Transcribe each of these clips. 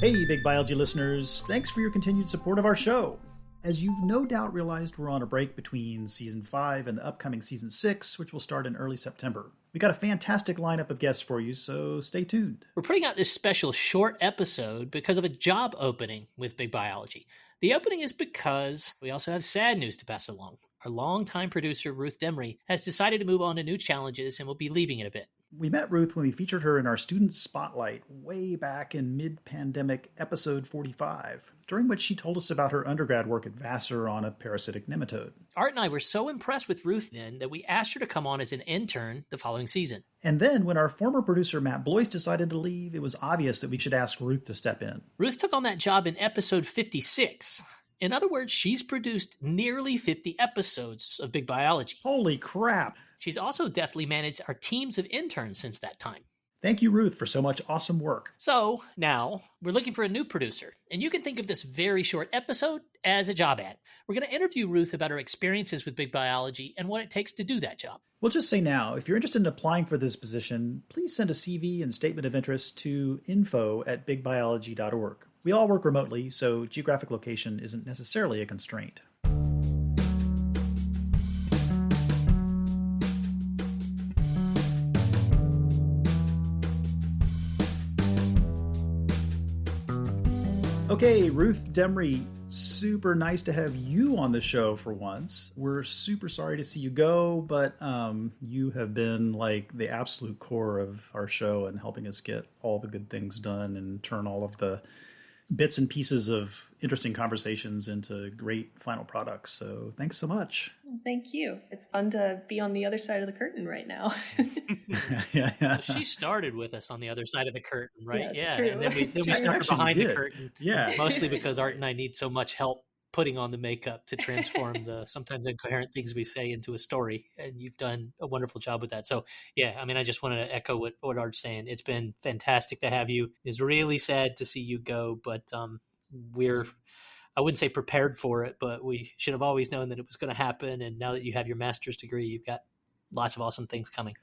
Hey, Big Biology listeners, thanks for your continued support of our show. As you've no doubt realized, we're on a break between season 5 and the upcoming season 6, which will start in early September. We got a fantastic lineup of guests for you, so stay tuned. We're putting out this special short episode because of a job opening with Big Biology. The opening is because we also have sad news to pass along. Our longtime producer, Ruth Demree, has decided to move on to new challenges and will be leaving in a bit. We met Ruth when we featured her in our student spotlight way back in mid pandemic episode 45, during which she told us about her undergrad work at Vassar on a parasitic nematode. Art and I were so impressed with Ruth then that we asked her to come on as an intern the following season. And then, when our former producer Matt Blois decided to leave, it was obvious that we should ask Ruth to step in. Ruth took on that job in episode 56. In other words, she's produced nearly 50 episodes of Big Biology. Holy crap! She's also deftly managed our teams of interns since that time. Thank you, Ruth, for so much awesome work. So now we're looking for a new producer, and you can think of this very short episode as a job ad. We're going to interview Ruth about her experiences with Big Biology and what it takes to do that job. We'll just say now if you're interested in applying for this position, please send a CV and statement of interest to info at bigbiology.org. We all work remotely, so geographic location isn't necessarily a constraint. Okay, Ruth Demree, super nice to have you on the show for once. We're super sorry to see you go, but um, you have been like the absolute core of our show and helping us get all the good things done and turn all of the bits and pieces of interesting conversations into great final products. So thanks so much. Thank you. It's fun to be on the other side of the curtain right now. yeah, yeah. She started with us on the other side of the curtain, right? Yeah, it's and then we, then we true. started Actually behind the curtain. Yeah. Mostly because Art and I need so much help putting on the makeup to transform the sometimes incoherent things we say into a story. And you've done a wonderful job with that. So, yeah, I mean, I just wanted to echo what, what Art's saying. It's been fantastic to have you. It's really sad to see you go, but um, we're. I wouldn't say prepared for it, but we should have always known that it was going to happen. And now that you have your master's degree, you've got lots of awesome things coming.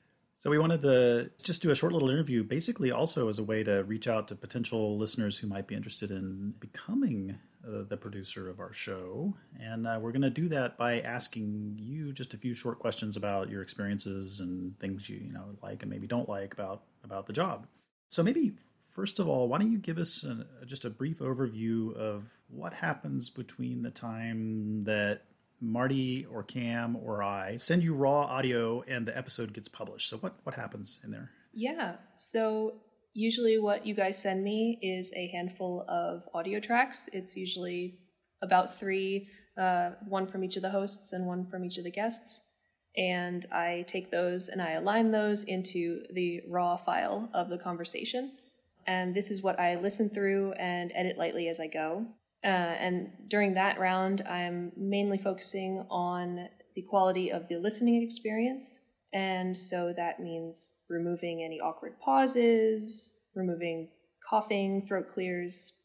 So we wanted to just do a short little interview, basically also as a way to reach out to potential listeners who might be interested in becoming uh, the producer of our show. And uh, we're going to do that by asking you just a few short questions about your experiences and things you you know like and maybe don't like about about the job. So maybe first of all, why don't you give us an, just a brief overview of what happens between the time that Marty or Cam or I send you raw audio and the episode gets published. So what what happens in there? Yeah. So usually what you guys send me is a handful of audio tracks. It's usually about three, uh, one from each of the hosts and one from each of the guests. And I take those and I align those into the raw file of the conversation. And this is what I listen through and edit lightly as I go. Uh, and during that round, I'm mainly focusing on the quality of the listening experience. And so that means removing any awkward pauses, removing coughing, throat clears,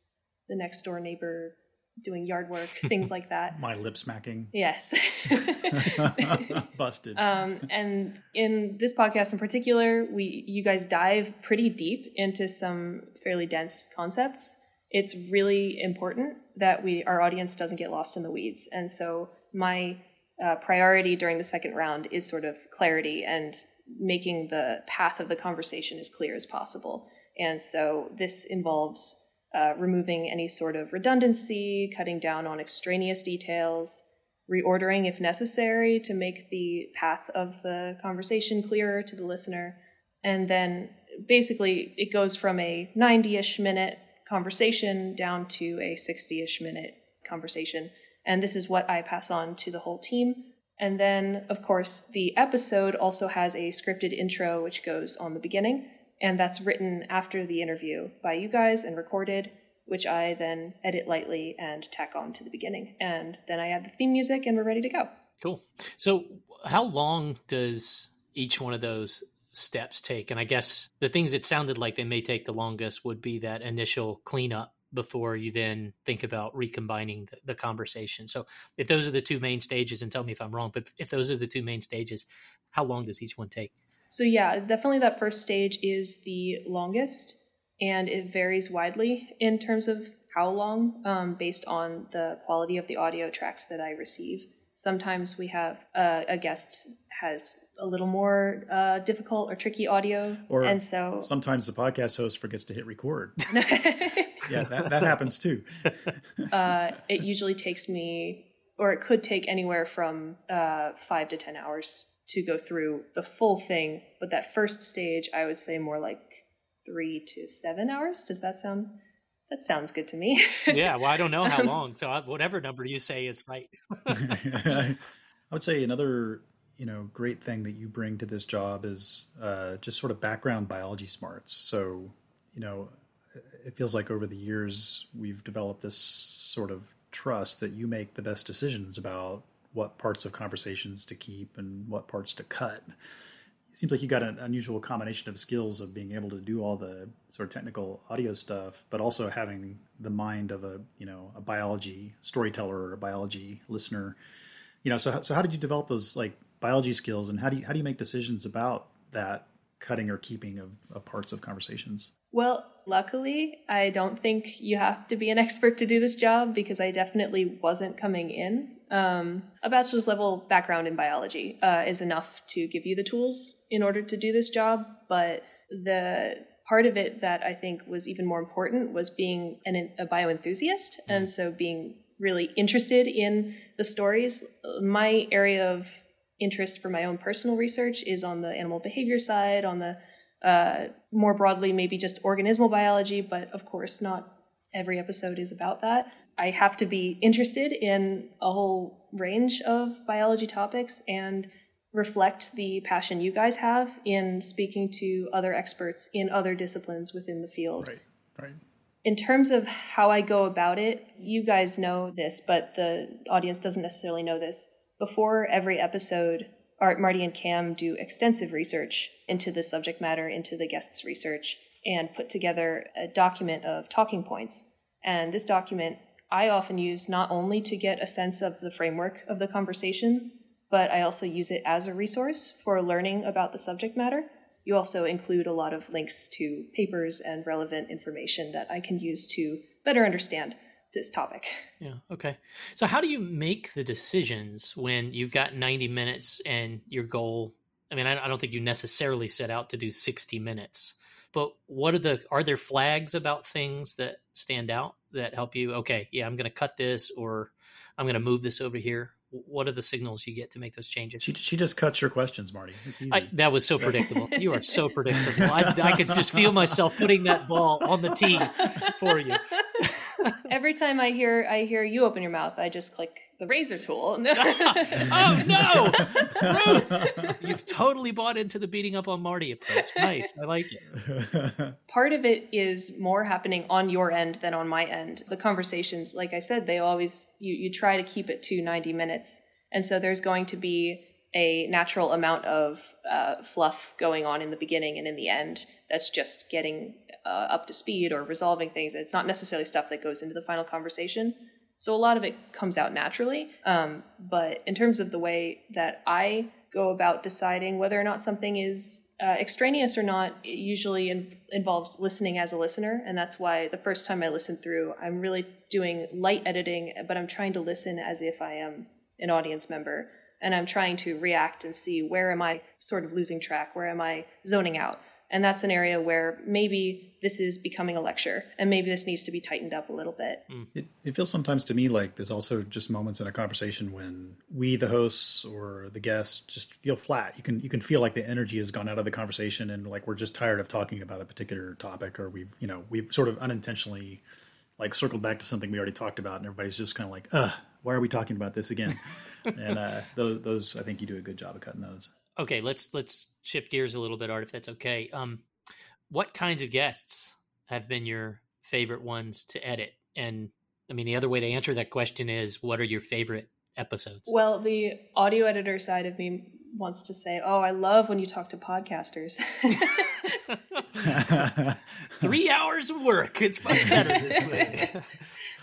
the next door neighbor doing yard work, things like that. My lip smacking. Yes. Busted. um, and in this podcast in particular, we you guys dive pretty deep into some fairly dense concepts. It's really important that we our audience doesn't get lost in the weeds, and so my uh, priority during the second round is sort of clarity and making the path of the conversation as clear as possible. And so this involves uh, removing any sort of redundancy, cutting down on extraneous details, reordering if necessary to make the path of the conversation clearer to the listener. And then basically it goes from a 90 ish minute conversation down to a 60 ish minute conversation. And this is what I pass on to the whole team. And then, of course, the episode also has a scripted intro which goes on the beginning. And that's written after the interview by you guys and recorded, which I then edit lightly and tack on to the beginning. And then I add the theme music and we're ready to go. Cool. So, how long does each one of those steps take? And I guess the things that sounded like they may take the longest would be that initial cleanup before you then think about recombining the, the conversation. So, if those are the two main stages, and tell me if I'm wrong, but if those are the two main stages, how long does each one take? So, yeah, definitely that first stage is the longest. and it varies widely in terms of how long, um, based on the quality of the audio tracks that I receive. Sometimes we have uh, a guest has a little more uh, difficult or tricky audio, Or and so Sometimes the podcast host forgets to hit record. yeah, that, that happens too. uh, it usually takes me, or it could take anywhere from uh, five to ten hours to go through the full thing. But that first stage, I would say more like three to seven hours. Does that sound? That sounds good to me. yeah, well, I don't know Um, how long, so I, whatever number you say is right. I would say another you know great thing that you bring to this job is uh, just sort of background biology smarts. So you know it feels like over the years we've developed this sort of trust that you make the best decisions about what parts of conversations to keep and what parts to cut. Seems like you got an unusual combination of skills of being able to do all the sort of technical audio stuff, but also having the mind of a you know a biology storyteller or a biology listener. You know, so so how did you develop those like biology skills, and how do you how do you make decisions about that cutting or keeping of, of parts of conversations? Well, luckily, I don't think you have to be an expert to do this job because I definitely wasn't coming in. Um, a bachelor's level background in biology uh, is enough to give you the tools in order to do this job, but the part of it that I think was even more important was being an, a bioenthusiast, and so being really interested in the stories. My area of interest for my own personal research is on the animal behavior side, on the uh, more broadly, maybe just organismal biology, but of course, not every episode is about that. I have to be interested in a whole range of biology topics and reflect the passion you guys have in speaking to other experts in other disciplines within the field. Right, right. In terms of how I go about it, you guys know this, but the audience doesn't necessarily know this. Before every episode, Art, Marty, and Cam do extensive research into the subject matter, into the guest's research, and put together a document of talking points. And this document I often use not only to get a sense of the framework of the conversation, but I also use it as a resource for learning about the subject matter. You also include a lot of links to papers and relevant information that I can use to better understand this topic. Yeah. Okay. So, how do you make the decisions when you've got 90 minutes and your goal? I mean, I, don't think you necessarily set out to do 60 minutes, but what are the are there flags about things that stand out that help you? Okay, yeah, I'm going to cut this, or I'm going to move this over here. What are the signals you get to make those changes? She she just cuts your questions, Marty. It's easy. I, that was so predictable. you are so predictable. I, I could just feel myself putting that ball on the tee for you. Every time I hear I hear you open your mouth, I just click the razor tool. oh no, Ruth, you've totally bought into the beating up on Marty approach. Nice, I like it. Part of it is more happening on your end than on my end. The conversations, like I said, they always you you try to keep it to ninety minutes, and so there's going to be a natural amount of uh, fluff going on in the beginning and in the end. That's just getting uh, up to speed or resolving things. It's not necessarily stuff that goes into the final conversation. So a lot of it comes out naturally. Um, but in terms of the way that I go about deciding whether or not something is uh, extraneous or not, it usually in- involves listening as a listener. And that's why the first time I listen through, I'm really doing light editing, but I'm trying to listen as if I am an audience member. And I'm trying to react and see where am I sort of losing track? Where am I zoning out? And that's an area where maybe this is becoming a lecture and maybe this needs to be tightened up a little bit. It, it feels sometimes to me like there's also just moments in a conversation when we, the hosts or the guests, just feel flat. You can you can feel like the energy has gone out of the conversation and like we're just tired of talking about a particular topic or we've you know we've sort of unintentionally like circled back to something we already talked about and everybody's just kind of like, uh, why are we talking about this again? and uh, those, those I think you do a good job of cutting those. Okay, let's let's shift gears a little bit, Art, if that's okay. Um, what kinds of guests have been your favorite ones to edit? And I mean, the other way to answer that question is, what are your favorite episodes? Well, the audio editor side of me wants to say, "Oh, I love when you talk to podcasters." Three hours of work. It's much better this way.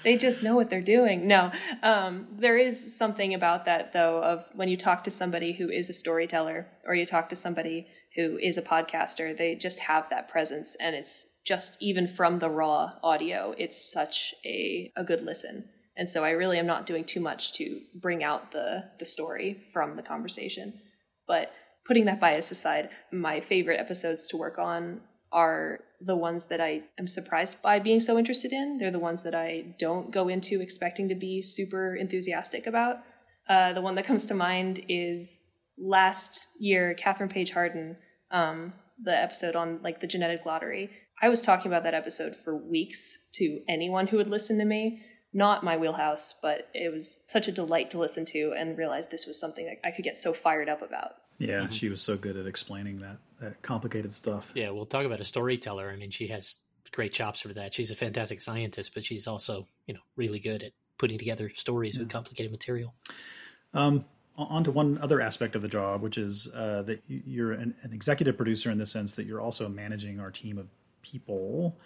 they just know what they're doing. No, um, there is something about that though. Of when you talk to somebody who is a storyteller, or you talk to somebody who is a podcaster, they just have that presence, and it's just even from the raw audio, it's such a, a good listen. And so I really am not doing too much to bring out the the story from the conversation. But putting that bias aside, my favorite episodes to work on are the ones that I am surprised by being so interested in. They're the ones that I don't go into expecting to be super enthusiastic about. Uh, the one that comes to mind is last year, Kathryn Paige Harden, um, the episode on like the genetic lottery. I was talking about that episode for weeks to anyone who would listen to me. Not my wheelhouse, but it was such a delight to listen to and realize this was something that I could get so fired up about. Yeah, mm-hmm. she was so good at explaining that that complicated stuff. Yeah, we'll talk about a storyteller. I mean, she has great chops for that. She's a fantastic scientist, but she's also, you know, really good at putting together stories yeah. with complicated material. Um, on to one other aspect of the job, which is uh, that you're an, an, executive producer in the sense that you're also managing our team of people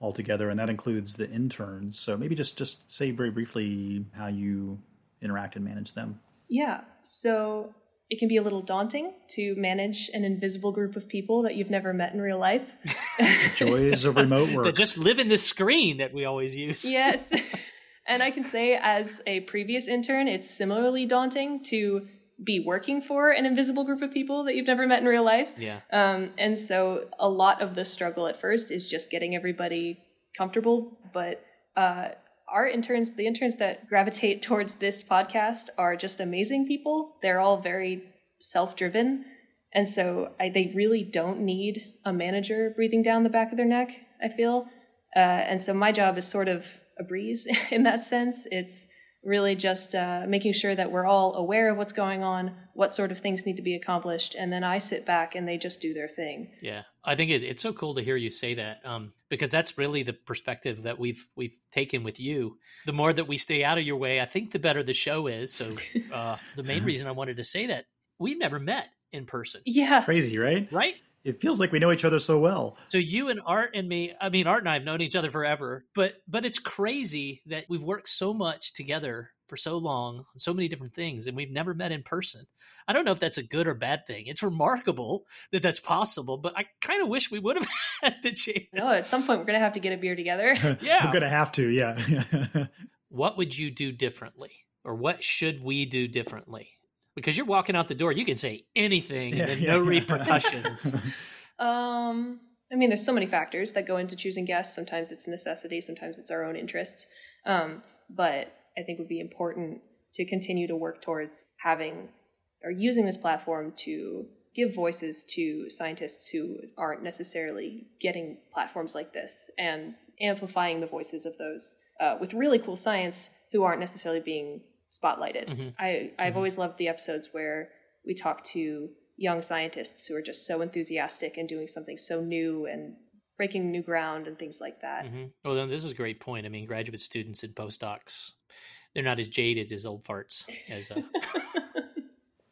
altogether, and that includes the interns. So maybe just just say very briefly how you interact and manage them. Yeah. So it can be a little daunting to manage an invisible group of people that you've never met in real life. Joys of remote work. that just live in this screen that we always use. Yes. and I can say, as a previous intern, it's similarly daunting to be working for an invisible group of people that you've never met in real life. Yeah. Um, and so a lot of the struggle at first is just getting everybody comfortable. But uh, our interns, the interns that gravitate towards this podcast, are just amazing people. They're all very self driven. And so I, they really don't need a manager breathing down the back of their neck, I feel. Uh, and so my job is sort of a breeze in that sense. It's really just uh, making sure that we're all aware of what's going on, what sort of things need to be accomplished, and then I sit back and they just do their thing. Yeah, I think it, it's so cool to hear you say that um, because that's really the perspective that we've we've taken with you. The more that we stay out of your way, I think the better the show is. So uh, the main reason I wanted to say that we've never met in person. Yeah, crazy, right? Right it feels like we know each other so well. So you and Art and me, I mean Art and I have known each other forever, but but it's crazy that we've worked so much together for so long on so many different things and we've never met in person. I don't know if that's a good or bad thing. It's remarkable that that's possible, but I kind of wish we would have had the chance. No, at some point we're going to have to get a beer together. yeah. we're going to have to, yeah. what would you do differently? Or what should we do differently? because you're walking out the door, you can say anything yeah, and yeah, no yeah. repercussions. um, I mean, there's so many factors that go into choosing guests. Sometimes it's necessity, sometimes it's our own interests. Um, but I think would be important to continue to work towards having or using this platform to give voices to scientists who aren't necessarily getting platforms like this and amplifying the voices of those uh, with really cool science who aren't necessarily being spotlighted. Mm-hmm. I I've mm-hmm. always loved the episodes where we talk to young scientists who are just so enthusiastic and doing something so new and breaking new ground and things like that. Mm-hmm. Well, then this is a great point. I mean, graduate students and postdocs, they're not as jaded as old farts. As uh...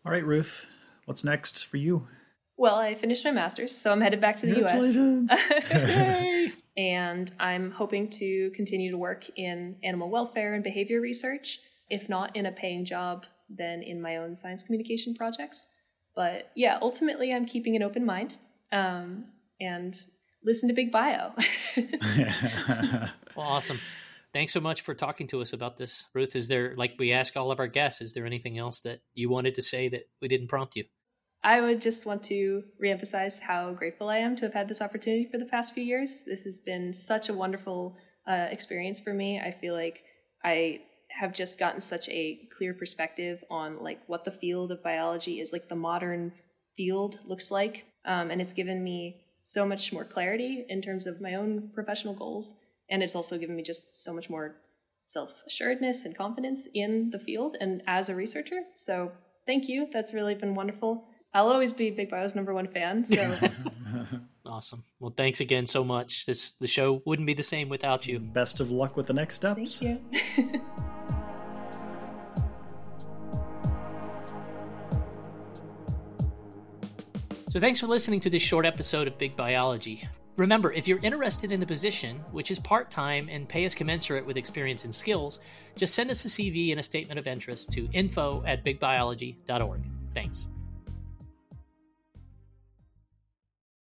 all right, Ruth, what's next for you? Well, I finished my master's, so I'm headed back to the U.S. and I'm hoping to continue to work in animal welfare and behavior research if not in a paying job, then in my own science communication projects. But yeah, ultimately, I'm keeping an open mind um, and listen to Big Bio. well, awesome. Thanks so much for talking to us about this, Ruth. Is there, like we ask all of our guests, is there anything else that you wanted to say that we didn't prompt you? I would just want to reemphasize how grateful I am to have had this opportunity for the past few years. This has been such a wonderful uh, experience for me. I feel like I have just gotten such a clear perspective on like what the field of biology is like the modern field looks like um, and it's given me so much more clarity in terms of my own professional goals. And it's also given me just so much more self-assuredness and confidence in the field and as a researcher. So thank you. That's really been wonderful. I'll always be big bio's number one fan so. Awesome. Well thanks again so much. This the show wouldn't be the same without you. Best of luck with the next steps. Thank you So thanks for listening to this short episode of Big Biology. Remember, if you're interested in the position, which is part time and pay is commensurate with experience and skills, just send us a CV and a statement of interest to info at bigbiology.org. Thanks.